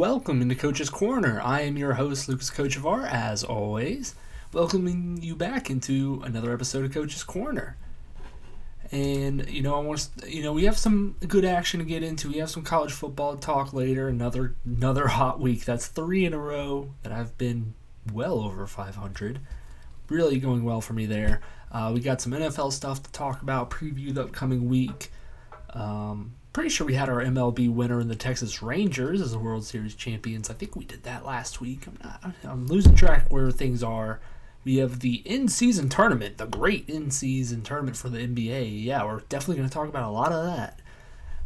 welcome into Coach's Corner. I am your host, Lucas Kochevar, as always, welcoming you back into another episode of Coach's Corner. And you know, I want to, you know, we have some good action to get into. We have some college football talk later. Another another hot week. That's three in a row that I've been well over 500. Really going well for me there. Uh, we got some NFL stuff to talk about. Preview the upcoming week. Um, pretty sure we had our MLB winner in the Texas Rangers as the World Series champions. I think we did that last week. I'm, not, I'm losing track where things are. We have the in-season tournament, the great in-season tournament for the NBA. Yeah, we're definitely going to talk about a lot of that.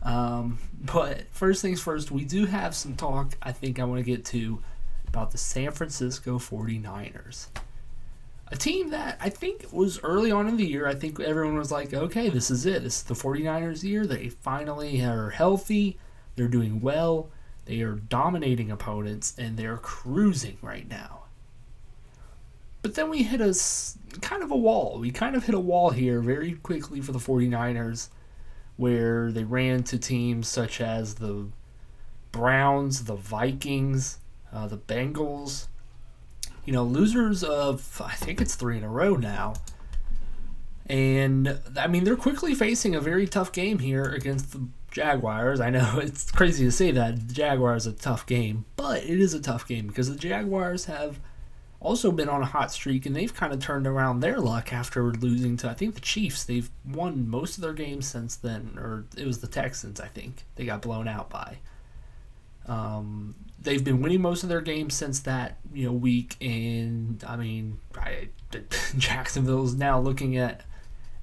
Um, but first things first, we do have some talk I think I want to get to about the San Francisco 49ers a team that I think was early on in the year. I think everyone was like, okay, this is it. This is the 49ers year. They finally are healthy. They're doing well. They are dominating opponents and they're cruising right now. But then we hit a kind of a wall. We kind of hit a wall here very quickly for the 49ers where they ran to teams such as the Browns, the Vikings, uh, the Bengals, you know, losers of I think it's three in a row now. And I mean, they're quickly facing a very tough game here against the Jaguars. I know it's crazy to say that the Jaguars a tough game, but it is a tough game because the Jaguars have also been on a hot streak and they've kind of turned around their luck after losing to I think the Chiefs. They've won most of their games since then, or it was the Texans. I think they got blown out by. Um, they've been winning most of their games since that you know week, and I mean, I, Jacksonville is now looking at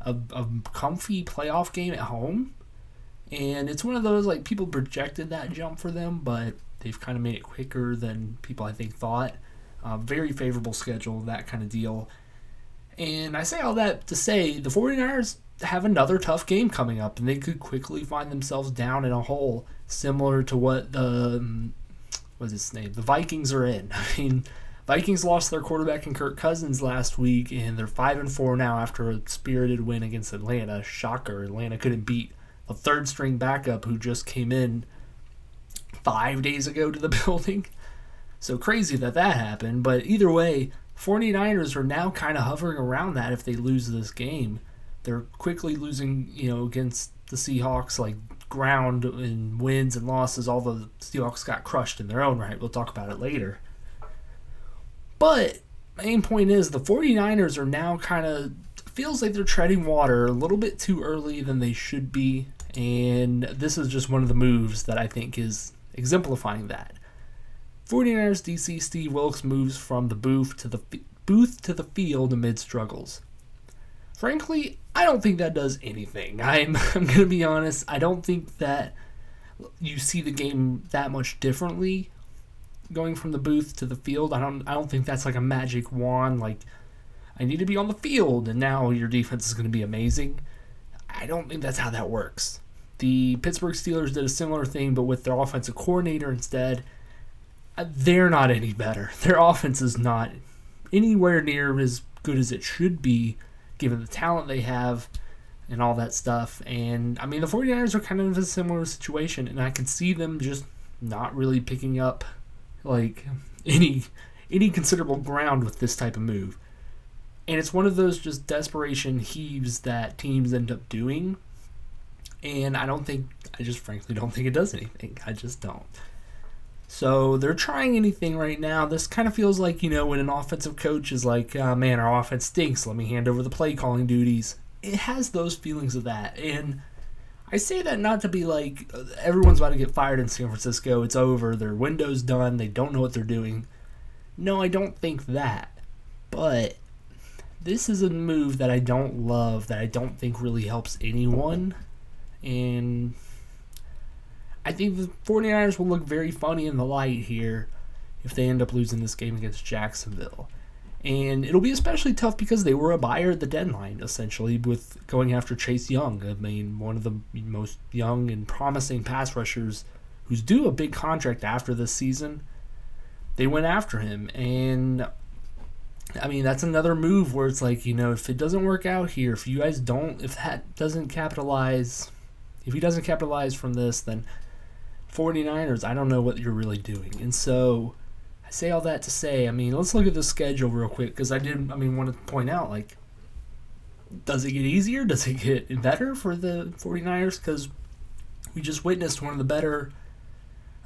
a, a comfy playoff game at home, and it's one of those like people projected that jump for them, but they've kind of made it quicker than people I think thought. Uh, very favorable schedule, that kind of deal. And I say all that to say the 49ers have another tough game coming up, and they could quickly find themselves down in a hole similar to what the um, what's his name? The Vikings are in. I mean, Vikings lost their quarterback in Kirk Cousins last week, and they're five and four now after a spirited win against Atlanta. Shocker! Atlanta couldn't beat a third string backup who just came in five days ago to the building. So crazy that that happened. But either way, 49ers are now kind of hovering around that if they lose this game. They're quickly losing, you know, against the Seahawks like ground in wins and losses, all the Seahawks got crushed in their own right. We'll talk about it later. But main point is the 49ers are now kind of feels like they're treading water a little bit too early than they should be and this is just one of the moves that I think is exemplifying that. 49ers DC Steve Wilks moves from the booth to the booth to the field amid struggles. Frankly, I don't think that does anything. I'm I'm gonna be honest. I don't think that you see the game that much differently going from the booth to the field. I don't I don't think that's like a magic wand like I need to be on the field and now your defense is going to be amazing. I don't think that's how that works. The Pittsburgh Steelers did a similar thing but with their offensive coordinator instead. Uh, they're not any better. Their offense is not anywhere near as good as it should be given the talent they have and all that stuff. And I mean, the 49ers are kind of in a similar situation, and I can see them just not really picking up like any any considerable ground with this type of move. And it's one of those just desperation heaves that teams end up doing. And I don't think I just frankly don't think it does anything. I just don't. So they're trying anything right now. This kind of feels like, you know, when an offensive coach is like, oh, man, our offense stinks. Let me hand over the play calling duties. It has those feelings of that. And I say that not to be like uh, everyone's about to get fired in San Francisco. It's over. Their window's done. They don't know what they're doing. No, I don't think that. But this is a move that I don't love, that I don't think really helps anyone. And I think the 49ers will look very funny in the light here if they end up losing this game against Jacksonville. And it'll be especially tough because they were a buyer at the deadline, essentially, with going after Chase Young. I mean, one of the most young and promising pass rushers who's due a big contract after this season. They went after him. And, I mean, that's another move where it's like, you know, if it doesn't work out here, if you guys don't, if that doesn't capitalize, if he doesn't capitalize from this, then 49ers, I don't know what you're really doing. And so I say all that to say, I mean, let's look at the schedule real quick because I did, I mean, want to point out, like, does it get easier? Does it get better for the 49ers? Because we just witnessed one of the better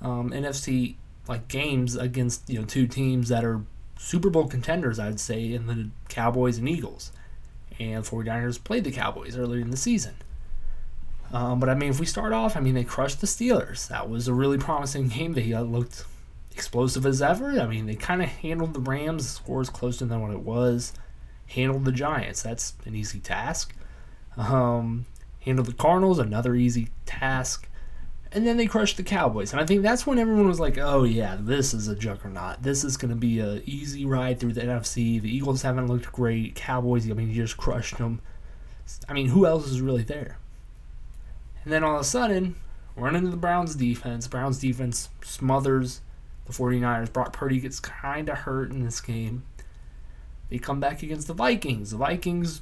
um, NFC like games against you know two teams that are Super Bowl contenders, I'd say, in the Cowboys and Eagles. And 49ers played the Cowboys earlier in the season. Um, but I mean, if we start off, I mean, they crushed the Steelers. That was a really promising game. They looked explosive as ever. I mean, they kind of handled the Rams. The score is closer than what it was. Handled the Giants. That's an easy task. Um, handled the Cardinals. Another easy task and then they crushed the Cowboys. And I think that's when everyone was like, "Oh yeah, this is a juggernaut. This is going to be a easy ride through the NFC. The Eagles haven't looked great. Cowboys, I mean, you just crushed them. I mean, who else is really there?" And then all of a sudden, run into the Browns defense. Browns defense smothers the 49ers. Brock Purdy gets kind of hurt in this game. They come back against the Vikings. The Vikings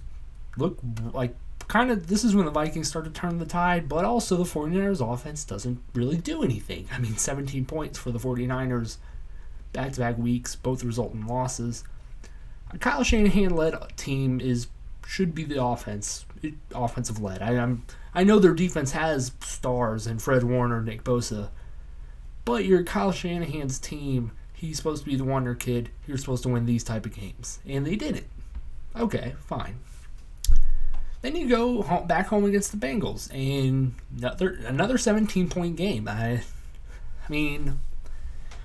look like kind of this is when the Vikings start to turn the tide, but also the 49ers offense doesn't really do anything. I mean, 17 points for the 49ers back to back weeks, both result in losses. Kyle Shanahan led team is should be the offense offensive led. I, am I know their defense has stars and Fred Warner, Nick Bosa, but you're Kyle Shanahan's team. He's supposed to be the wonder kid. You're supposed to win these type of games, and they did it. Okay, fine. Then you go back home against the Bengals, and another another 17 point game. I, I mean,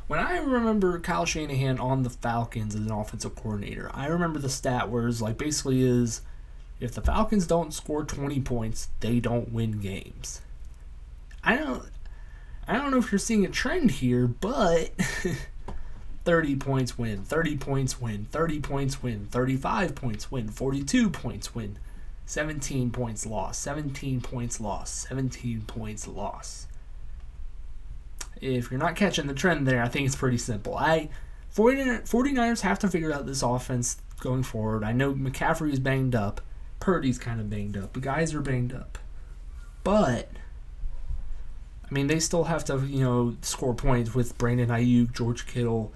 when I remember Kyle Shanahan on the Falcons as an offensive coordinator, I remember the stat where it's like basically is if the Falcons don't score 20 points, they don't win games. I don't I don't know if you're seeing a trend here, but 30 points win, 30 points win, 30 points win, 35 points win, 42 points win. 17 points lost, 17 points lost, 17 points lost. If you're not catching the trend there, I think it's pretty simple. I 49ers have to figure out this offense going forward. I know McCaffrey is banged up, Purdy's kind of banged up, the guys are banged up. But I mean, they still have to, you know, score points with Brandon Aiyuk, George Kittle,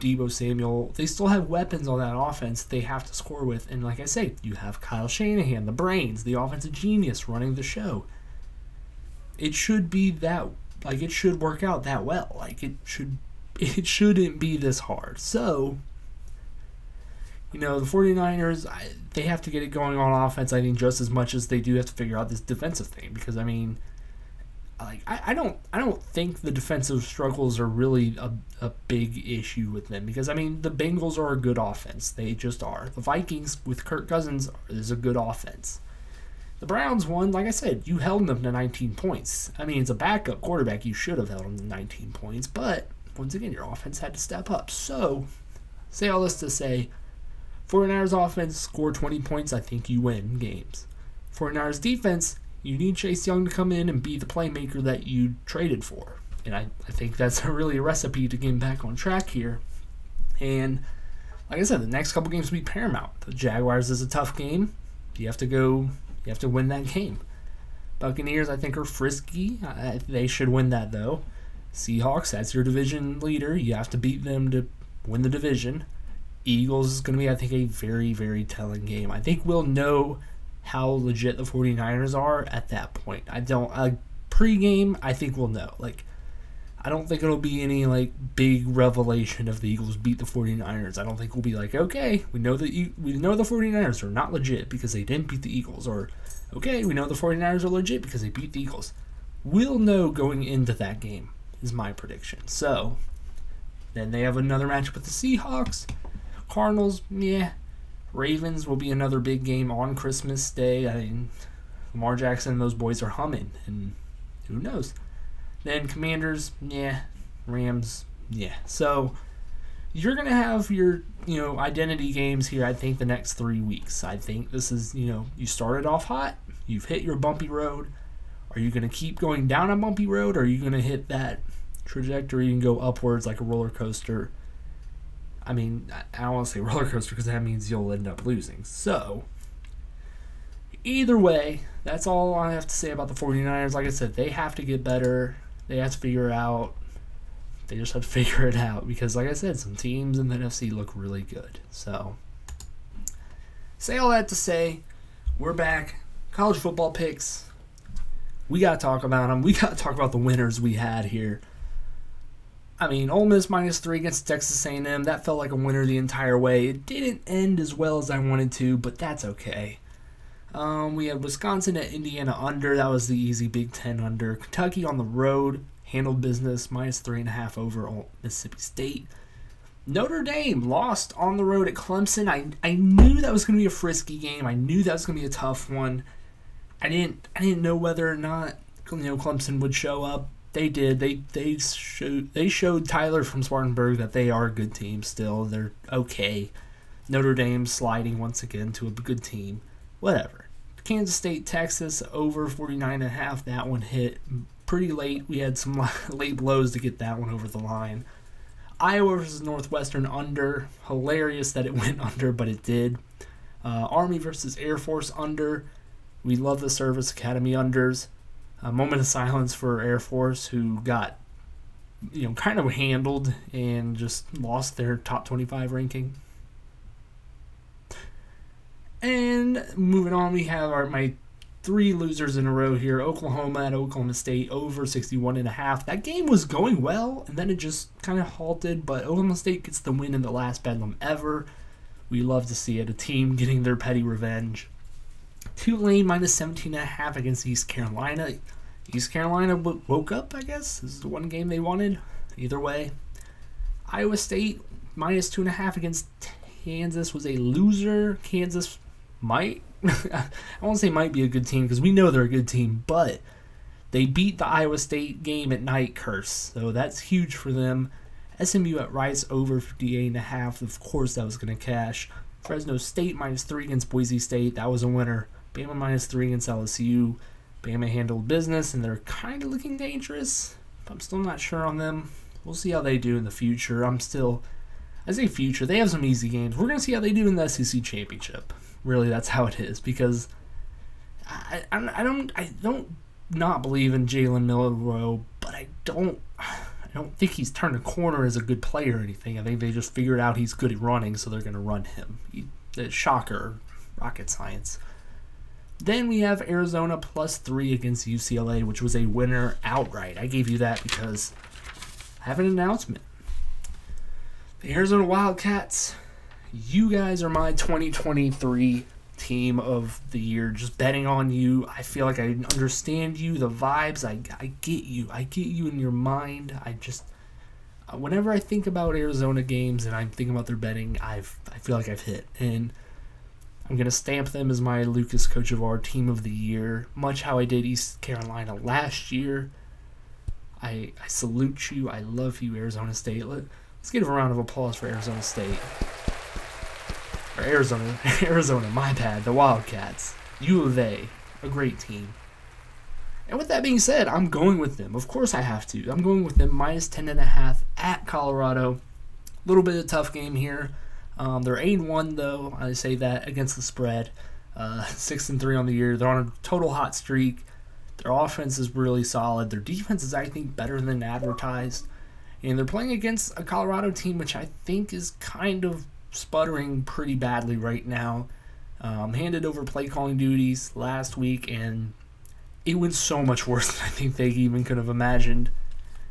Deebo Samuel, they still have weapons on that offense they have to score with. And like I say, you have Kyle Shanahan, the brains, the offensive genius running the show. It should be that like it should work out that well. Like it should it shouldn't be this hard. So, you know, the 49ers, I, they have to get it going on offense, I think, just as much as they do have to figure out this defensive thing. Because, I mean, like I, I don't I don't think the defensive struggles are really a, a big issue with them because I mean the Bengals are a good offense they just are the Vikings with Kirk Cousins is a good offense the Browns won like I said you held them to 19 points I mean it's a backup quarterback you should have held them to 19 points but once again your offense had to step up so say all this to say 49ers offense score 20 points I think you win games 49ers defense you need Chase Young to come in and be the playmaker that you traded for. And I, I think that's a really a recipe to get back on track here. And like I said, the next couple games will be paramount. The Jaguars is a tough game. You have to go. You have to win that game. Buccaneers, I think, are frisky. Uh, they should win that though. Seahawks, that's your division leader. You have to beat them to win the division. Eagles is going to be, I think, a very, very telling game. I think we'll know how legit the 49ers are at that point. I don't uh, pre-game, I think we'll know. Like I don't think it'll be any like big revelation if the Eagles beat the 49ers. I don't think we'll be like, "Okay, we know that we know the 49ers are not legit because they didn't beat the Eagles." Or, "Okay, we know the 49ers are legit because they beat the Eagles." We'll know going into that game is my prediction. So, then they have another match with the Seahawks. Cardinals, yeah, Ravens will be another big game on Christmas Day. I mean, Lamar Jackson and those boys are humming, and who knows? Then Commanders, yeah. Rams, yeah. So you're gonna have your you know identity games here. I think the next three weeks. I think this is you know you started off hot. You've hit your bumpy road. Are you gonna keep going down a bumpy road? Or are you gonna hit that trajectory and go upwards like a roller coaster? I mean, I don't want to say roller coaster because that means you'll end up losing. So, either way, that's all I have to say about the 49ers. Like I said, they have to get better. They have to figure out. They just have to figure it out because, like I said, some teams in the NFC look really good. So, say all that to say, we're back. College football picks. We got to talk about them. We got to talk about the winners we had here. I mean, Ole Miss minus three against Texas A&M. That felt like a winner the entire way. It didn't end as well as I wanted to, but that's okay. Um, we had Wisconsin at Indiana under. That was the easy Big Ten under. Kentucky on the road handled business minus three and a half over Mississippi State. Notre Dame lost on the road at Clemson. I, I knew that was going to be a frisky game. I knew that was going to be a tough one. I didn't I didn't know whether or not you know Clemson would show up. They did. They they showed they showed Tyler from Spartanburg that they are a good team still. They're okay. Notre Dame sliding once again to a good team. Whatever. Kansas State, Texas over 49 and a half. That one hit pretty late. We had some late blows to get that one over the line. Iowa versus Northwestern under. Hilarious that it went under, but it did. Uh, Army versus Air Force under. We love the Service Academy unders. A moment of silence for Air Force, who got, you know, kind of handled and just lost their top 25 ranking. And moving on, we have our my three losers in a row here. Oklahoma at Oklahoma State over 61 and a half. That game was going well, and then it just kind of halted. But Oklahoma State gets the win in the last bedlam ever. We love to see it. A team getting their petty revenge. Tulane minus 17 and a half against East Carolina. East Carolina w- woke up, I guess. This is the one game they wanted. Either way. Iowa State minus two and a half against Kansas was a loser. Kansas might I won't say might be a good team because we know they're a good team, but they beat the Iowa State game at night curse, so that's huge for them. SMU at Rice over 58 and a half. Of course, that was going to cash. Fresno State minus three against Boise State. That was a winner. Bama minus three against LSU. Bama handled business, and they're kind of looking dangerous. I'm still not sure on them. We'll see how they do in the future. I'm still, I say future. They have some easy games. We're gonna see how they do in the SEC championship. Really, that's how it is because I, I, I don't I don't not believe in Jalen Milroe, but I don't I don't think he's turned a corner as a good player or anything. I think they just figured out he's good at running, so they're going to run him. He, uh, shocker, rocket science. Then we have Arizona plus three against UCLA, which was a winner outright. I gave you that because I have an announcement. The Arizona Wildcats you guys are my 2023 team of the year. Just betting on you. I feel like I understand you, the vibes. I, I get you. I get you in your mind. I just uh, whenever I think about Arizona games and I'm thinking about their betting, I've I feel like I've hit and I'm gonna stamp them as my Lucas Kochevar team of the year, much how I did East Carolina last year. I I salute you. I love you, Arizona State. Let, let's give a round of applause for Arizona State or Arizona, Arizona, my bad, the Wildcats, U of A, a great team. And with that being said, I'm going with them. Of course I have to. I'm going with them minus 10.5 at Colorado. A little bit of a tough game here. Um, they're 8 1, though. I say that against the spread. Uh, 6 and 3 on the year. They're on a total hot streak. Their offense is really solid. Their defense is, I think, better than advertised. And they're playing against a Colorado team, which I think is kind of sputtering pretty badly right now. Um, handed over play calling duties last week, and it went so much worse than I think they even could have imagined.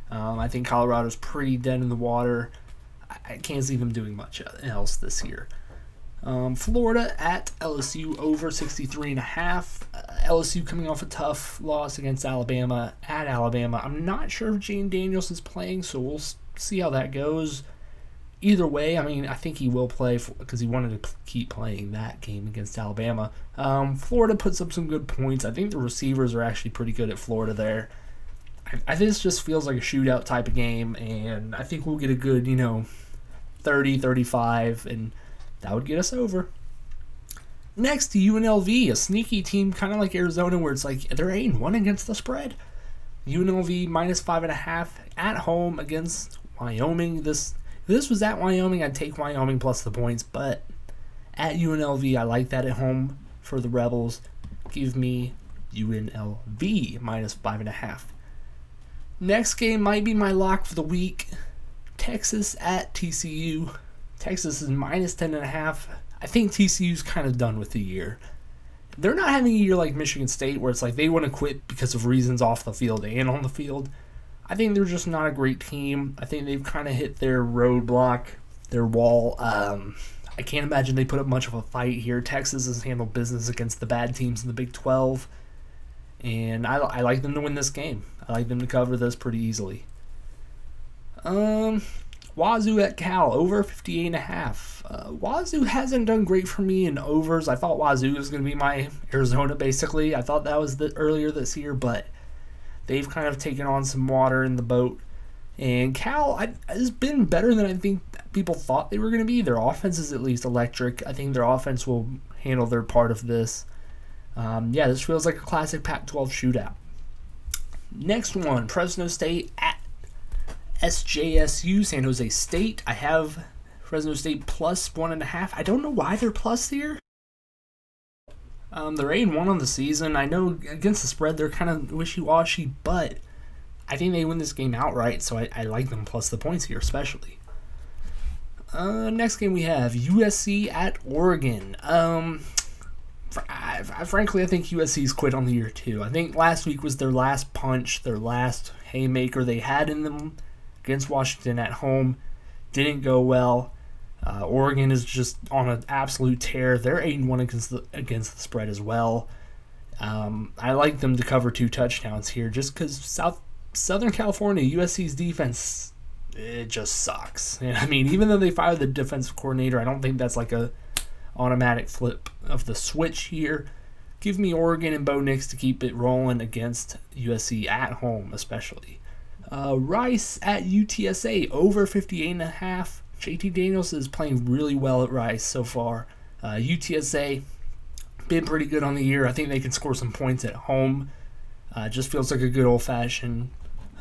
Um, I think Colorado's pretty dead in the water. I, I can't see them doing much else this year. Um, Florida at LSU over 63 and a half. Uh, LSU coming off a tough loss against Alabama at Alabama. I'm not sure if Jayden Daniels is playing, so we'll see how that goes either way, I mean, I think he will play because he wanted to keep playing that game against Alabama. Um, Florida puts up some good points. I think the receivers are actually pretty good at Florida there. I, I think this just feels like a shootout type of game, and I think we'll get a good, you know, 30, 35, and that would get us over. Next UNLV, a sneaky team kind of like Arizona, where it's like they're 8 1 against the spread. UNLV minus 5.5 at home against Wyoming. This this was at Wyoming, I'd take Wyoming plus the points, but at UNLV, I like that at home for the Rebels. Give me UNLV minus five and a half. Next game might be my lock for the week. Texas at TCU. Texas is minus 10.5. I think TCU's kind of done with the year. They're not having a year like Michigan State where it's like they want to quit because of reasons off the field and on the field. I think they're just not a great team. I think they've kind of hit their roadblock, their wall. Um, I can't imagine they put up much of a fight here. Texas has handled business against the bad teams in the Big 12, and I, I like them to win this game. I like them to cover this pretty easily. Um, Wazoo at Cal over 58 and a half. Uh, Wazoo hasn't done great for me in overs. I thought Wazoo was going to be my Arizona basically. I thought that was the earlier this year, but they've kind of taken on some water in the boat. And Cal I, has been better than I think people thought they were going to be. Their offense is at least electric. I think their offense will handle their part of this. Um, yeah, this feels like a classic Pac 12 shootout. Next one Fresno State at SJSU, San Jose State. I have Fresno State plus one and a half. I don't know why they're plus here. Um, they're 8 and 1 on the season. I know against the spread they're kind of wishy washy, but I think they win this game outright, so I, I like them plus the points here, especially. Uh, next game we have USC at Oregon. Um, I, I, frankly, I think USC's quit on the year too. I think last week was their last punch, their last haymaker they had in them against Washington at home. Didn't go well. Uh, Oregon is just on an absolute tear. They're eight and one against the against the spread as well. Um, I like them to cover two touchdowns here, just because South Southern California USC's defense it just sucks. And I mean, even though they fired the defensive coordinator, I don't think that's like a automatic flip of the switch here. Give me Oregon and Bo Nix to keep it rolling against USC at home, especially. Uh, Rice at UTSA over 58 and a half. JT Daniels is playing really well at Rice so far. Uh, UTSA been pretty good on the year. I think they can score some points at home. Uh, just feels like a good old fashioned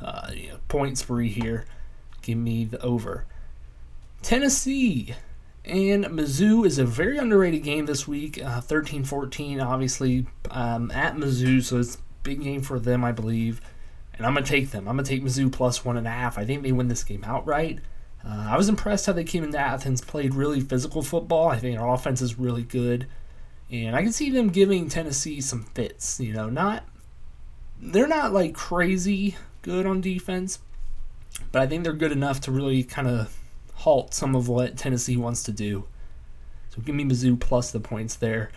uh, you know, point spree here. Give me the over. Tennessee and Mizzou is a very underrated game this week. Uh, 13 14, obviously, um, at Mizzou, so it's a big game for them, I believe. And I'm to take them. I'm to take Mizzou plus one and a half. I think they win this game outright. Uh, I was impressed how they came into Athens, played really physical football. I think our offense is really good, and I can see them giving Tennessee some fits. You know, not they're not like crazy good on defense, but I think they're good enough to really kind of halt some of what Tennessee wants to do. So give me Mizzou plus the points there.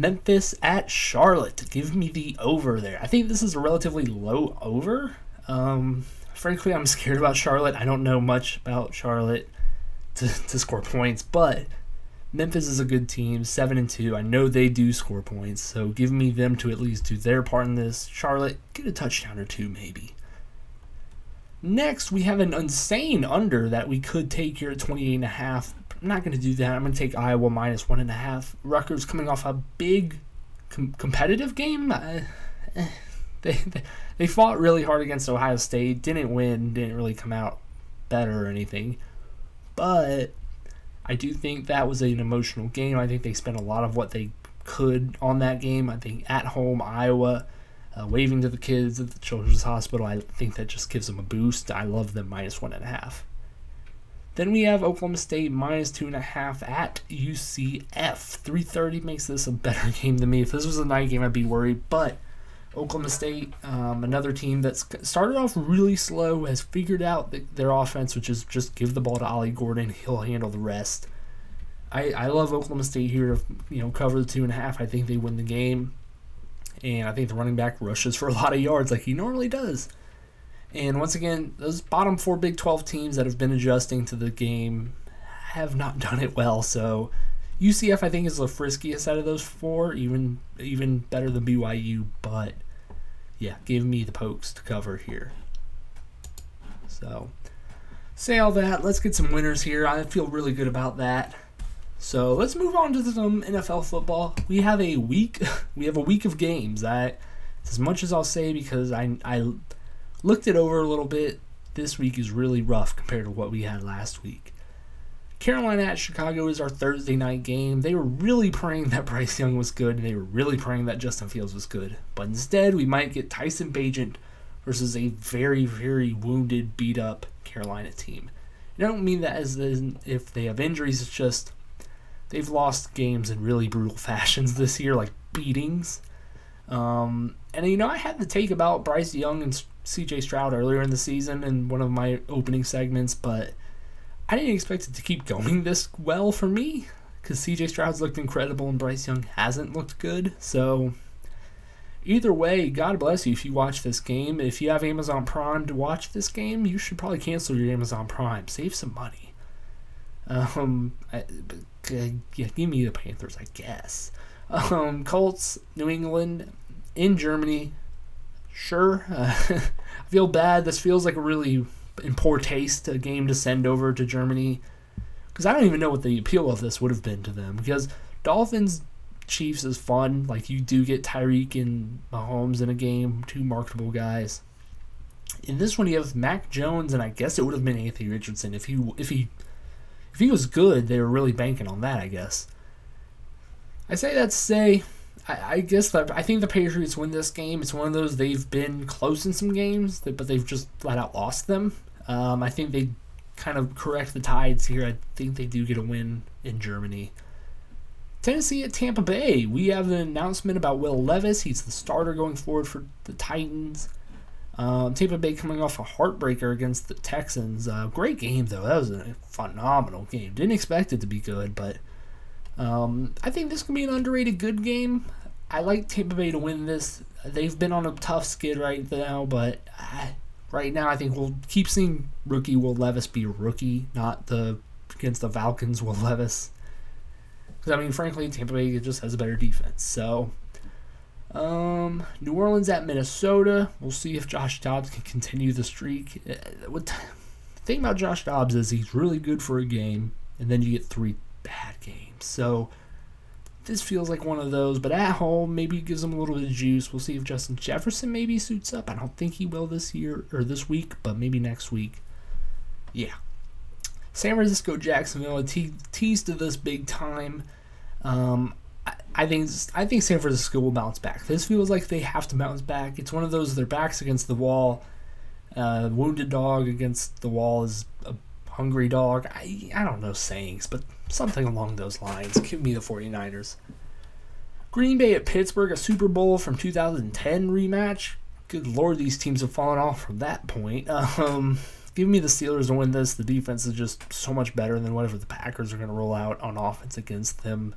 Memphis at Charlotte. Give me the over there. I think this is a relatively low over. Um, frankly, I'm scared about Charlotte. I don't know much about Charlotte to, to score points, but Memphis is a good team, seven and two. I know they do score points, so give me them to at least do their part in this. Charlotte, get a touchdown or two, maybe. Next, we have an insane under that we could take here at 28 and a half. I'm not going to do that. I'm going to take Iowa minus one and a half. Rutgers coming off a big com- competitive game. Uh, eh they, they they fought really hard against Ohio State, didn't win, didn't really come out better or anything. But I do think that was an emotional game. I think they spent a lot of what they could on that game. I think at home, Iowa, uh, waving to the kids at the Children's Hospital, I think that just gives them a boost. I love them minus one and a half. Then we have Oklahoma State minus two and a half at UCF. 3:30 makes this a better game than me. If this was a night game, I'd be worried, but Oklahoma State, um, another team that's started off really slow, has figured out the, their offense, which is just give the ball to Ollie Gordon. He'll handle the rest. I, I love Oklahoma State here to you know cover the two and a half. I think they win the game, and I think the running back rushes for a lot of yards like he normally does. And once again, those bottom four Big 12 teams that have been adjusting to the game have not done it well. So UCF I think is the friskiest out of those four, even even better than BYU. But yeah, give me the pokes to cover here. So say all that. Let's get some winners here. I feel really good about that. So let's move on to some NFL football. We have a week. We have a week of games. I as much as I'll say because I I looked it over a little bit. This week is really rough compared to what we had last week. Carolina at Chicago is our Thursday night game. They were really praying that Bryce Young was good, and they were really praying that Justin Fields was good. But instead, we might get Tyson Bagent versus a very, very wounded, beat up Carolina team. And I don't mean that as if they have injuries, it's just they've lost games in really brutal fashions this year, like beatings. Um, and you know, I had the take about Bryce Young and CJ Stroud earlier in the season in one of my opening segments, but I didn't expect it to keep going this well for me because CJ Stroud's looked incredible and Bryce Young hasn't looked good. So, either way, God bless you if you watch this game. If you have Amazon Prime to watch this game, you should probably cancel your Amazon Prime. Save some money. Um, I, yeah, give me the Panthers, I guess. Um, Colts, New England, in Germany. Sure, uh, I feel bad. This feels like a really in poor taste a game to send over to Germany because I don't even know what the appeal of this would have been to them because Dolphins Chiefs is fun. Like you do get Tyreek and Mahomes in a game, two marketable guys. In this one, you have Mac Jones, and I guess it would have been Anthony Richardson if he if he if he was good. They were really banking on that, I guess. I say that to say, I, guess that I think the Patriots win this game. It's one of those they've been close in some games, but they've just flat out lost them. Um, I think they kind of correct the tides here. I think they do get a win in Germany. Tennessee at Tampa Bay. We have an announcement about Will Levis. He's the starter going forward for the Titans. Um, Tampa Bay coming off a heartbreaker against the Texans. Uh, great game though. That was a phenomenal game. Didn't expect it to be good, but um, I think this can be an underrated good game. I like Tampa Bay to win this. They've been on a tough skid right now, but I, right now I think we'll keep seeing rookie Will Levis be rookie, not the against the Falcons Will Levis. Because I mean, frankly, Tampa Bay just has a better defense. So, um, New Orleans at Minnesota. We'll see if Josh Dobbs can continue the streak. Uh, what the thing about Josh Dobbs is he's really good for a game, and then you get three bad games. So this feels like one of those, but at home, maybe gives them a little bit of juice. We'll see if Justin Jefferson maybe suits up. I don't think he will this year or this week, but maybe next week. Yeah. San Francisco, Jacksonville, te- teased to this big time. Um, I, I think I think San Francisco will bounce back. This feels like they have to bounce back. It's one of those their backs against the wall. Uh, wounded dog against the wall is a hungry dog. I, I don't know sayings, but something along those lines. Give me the 49ers. Green Bay at Pittsburgh, a Super Bowl from 2010 rematch. Good lord, these teams have fallen off from that point. Um, give me the Steelers to win this. The defense is just so much better than whatever the Packers are going to roll out on offense against them.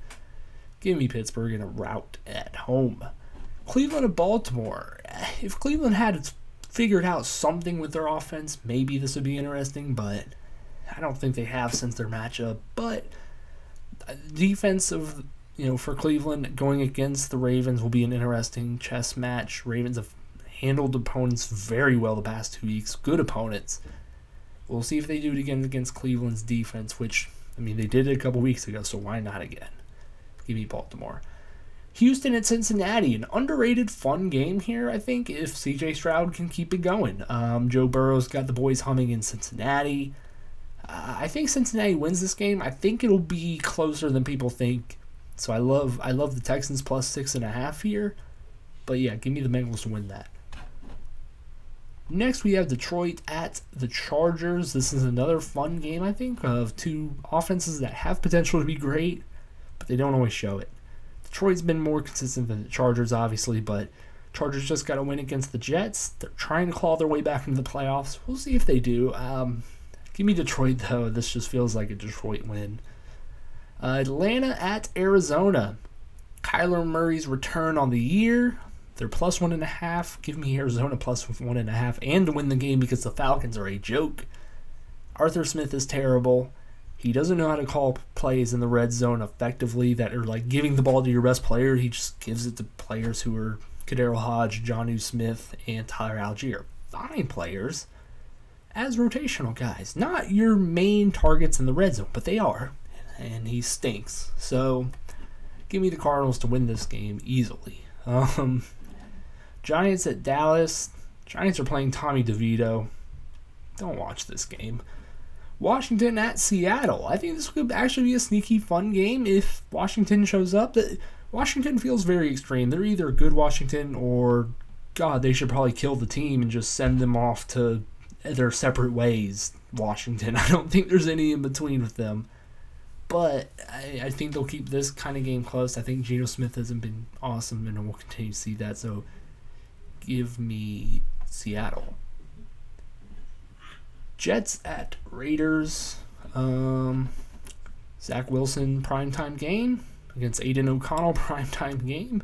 Give me Pittsburgh in a rout at home. Cleveland at Baltimore. If Cleveland had figured out something with their offense, maybe this would be interesting, but I don't think they have since their matchup. But defense of you know for Cleveland going against the Ravens will be an interesting chess match. Ravens have handled opponents very well the past two weeks, good opponents. We'll see if they do it again against Cleveland's defense, which I mean they did it a couple weeks ago, so why not again? Give me Baltimore. Houston at Cincinnati, an underrated fun game here, I think, if CJ Stroud can keep it going. Um, Joe Burrow's got the boys humming in Cincinnati. I think Cincinnati wins this game. I think it'll be closer than people think. So I love I love the Texans plus six and a half here. But yeah, give me the Bengals to win that. Next, we have Detroit at the Chargers. This is another fun game, I think, of two offenses that have potential to be great, but they don't always show it. Detroit's been more consistent than the Chargers, obviously, but Chargers just got to win against the Jets. They're trying to claw their way back into the playoffs. We'll see if they do. Um, Give me Detroit, though. This just feels like a Detroit win. Uh, Atlanta at Arizona. Kyler Murray's return on the year. They're plus one and a half. Give me Arizona plus one and a half and to win the game because the Falcons are a joke. Arthur Smith is terrible. He doesn't know how to call plays in the red zone effectively that are like giving the ball to your best player. He just gives it to players who are KhaDarel Hodge, Jonnu Smith, and Tyler Allgeier. Fine players as rotational guys. Not your main targets in the red zone, but they are. And he stinks. So give me the Cardinals to win this game easily. Um, Giants at Dallas. Giants are playing Tommy DeVito. Don't watch this game. Washington at Seattle. I think this could actually be a sneaky fun game if Washington shows up. Washington feels very extreme. They're either good Washington or God, they should probably kill the team and just send them off to their separate ways. Washington. I don't think there's any in between with them. But I, I think they'll keep this kind of game close. I think Geno Smith hasn't been awesome, and we'll continue to see that. So give me Seattle. Jets at Raiders. Um, Zach Wilson primetime game against Aidan O'Connell primetime game.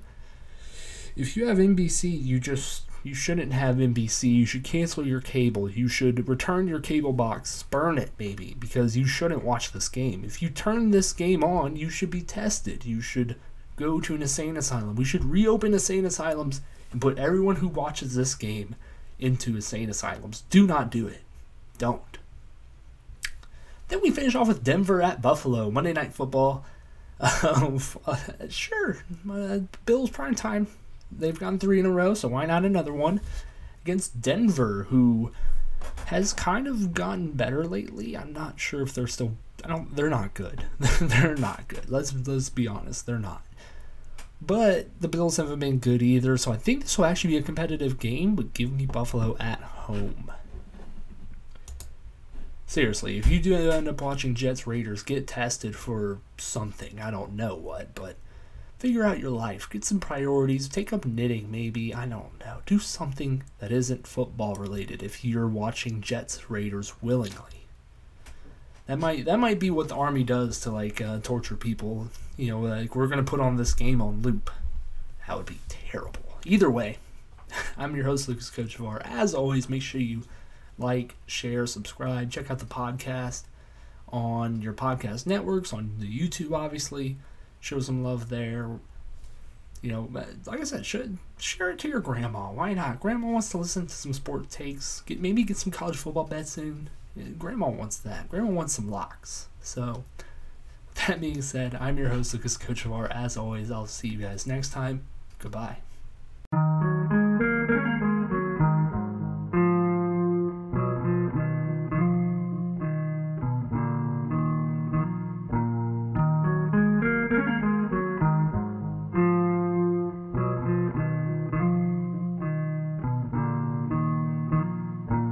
If you have NBC, you just you shouldn't have NBC. You should cancel your cable. You should return your cable box, burn it maybe, because you shouldn't watch this game. If you turn this game on, you should be tested. You should go to an insane asylum. We should reopen insane asylums and put everyone who watches this game into insane asylums. Do not do it. Don't. Then we finish off with Denver at Buffalo, Monday Night Football. Uh, sure, uh, Bills prime time. They've gone three in a row, so why not another one against Denver, who has kind of gotten better lately. I'm not sure if they're still. I don't. They're not good. they're not good. Let's let's be honest. They're not. But the Bills haven't been good either, so I think this will actually be a competitive game. But give me Buffalo at home. Seriously, if you do end up watching Jets Raiders, get tested for something. I don't know what, but figure out your life. Get some priorities. Take up knitting, maybe. I don't know. Do something that isn't football related if you're watching Jets Raiders willingly. That might that might be what the army does to like uh, torture people. You know, like we're gonna put on this game on loop. That would be terrible. Either way, I'm your host Lucas Kochevar. As always, make sure you like, share, subscribe. Check out the podcast on your podcast networks, on the YouTube, obviously. Show some love there. You know, like I said, should share it to your grandma. Why not? Grandma wants to listen to some sport takes. Get maybe get some college football bets in. Grandma wants that. Grandma wants some locks. So, that being said, I'm your host, Lucas Kochevar. As always, I'll see you guys next time. Goodbye.